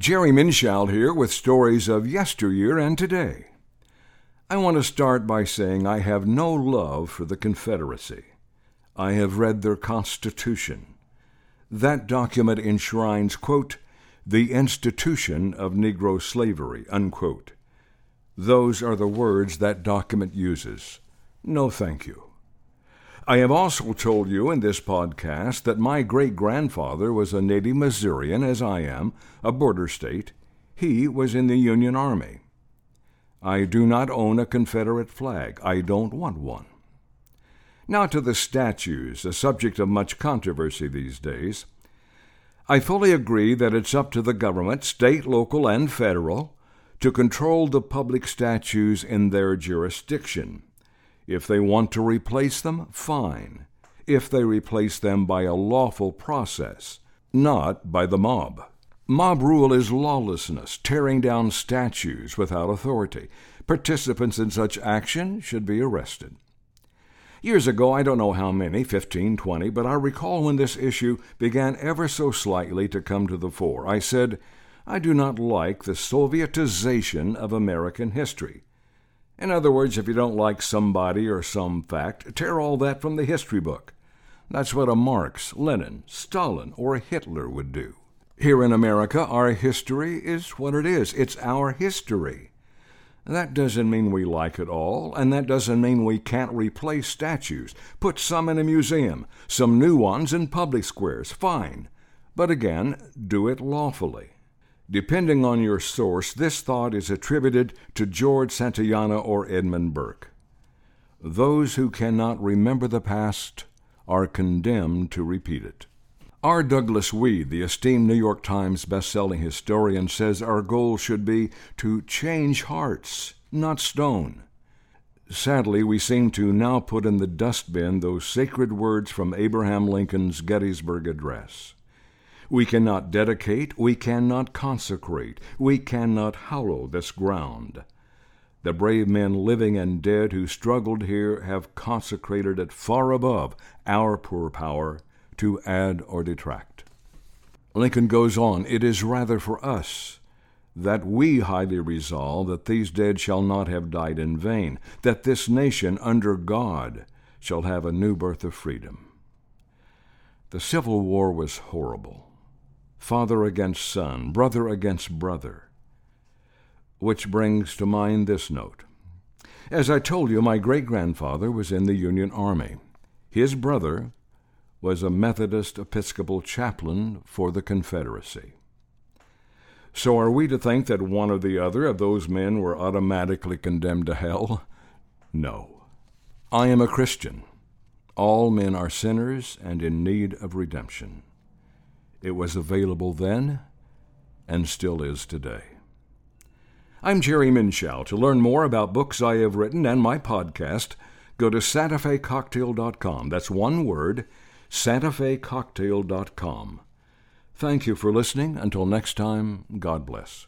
Jerry Minshall here with stories of yesteryear and today. I want to start by saying I have no love for the Confederacy. I have read their Constitution. That document enshrines, quote, the institution of Negro slavery, unquote. Those are the words that document uses. No, thank you. I have also told you in this podcast that my great grandfather was a native Missourian, as I am, a border state. He was in the Union Army. I do not own a Confederate flag. I don't want one. Now to the statues, a subject of much controversy these days. I fully agree that it's up to the government, state, local, and federal, to control the public statues in their jurisdiction. If they want to replace them, fine. If they replace them by a lawful process, not by the mob. Mob rule is lawlessness, tearing down statues without authority. Participants in such action should be arrested. Years ago, I don't know how many, 15, 20, but I recall when this issue began ever so slightly to come to the fore. I said, I do not like the Sovietization of American history. In other words, if you don't like somebody or some fact, tear all that from the history book. That's what a Marx, Lenin, Stalin, or a Hitler would do. Here in America, our history is what it is. It's our history. That doesn't mean we like it all, and that doesn't mean we can't replace statues. Put some in a museum, some new ones in public squares, fine. But again, do it lawfully. Depending on your source, this thought is attributed to George Santayana or Edmund Burke. Those who cannot remember the past are condemned to repeat it. R. Douglas Wead, the esteemed New York Times bestselling historian, says our goal should be to change hearts, not stone. Sadly, we seem to now put in the dustbin those sacred words from Abraham Lincoln's Gettysburg Address. We cannot dedicate, we cannot consecrate, we cannot hallow this ground. The brave men living and dead who struggled here have consecrated it far above our poor power to add or detract. Lincoln goes on, It is rather for us that we highly resolve that these dead shall not have died in vain, that this nation under God shall have a new birth of freedom. The Civil War was horrible father against son, brother against brother. Which brings to mind this note. As I told you, my great grandfather was in the Union Army. His brother was a Methodist Episcopal chaplain for the Confederacy. So are we to think that one or the other of those men were automatically condemned to hell? No. I am a Christian. All men are sinners and in need of redemption. It was available then and still is today. I'm Jerry Minshall. To learn more about books I have written and my podcast, go to santafecocktail.com. That's one word, santafecocktail.com. Thank you for listening. Until next time, God bless.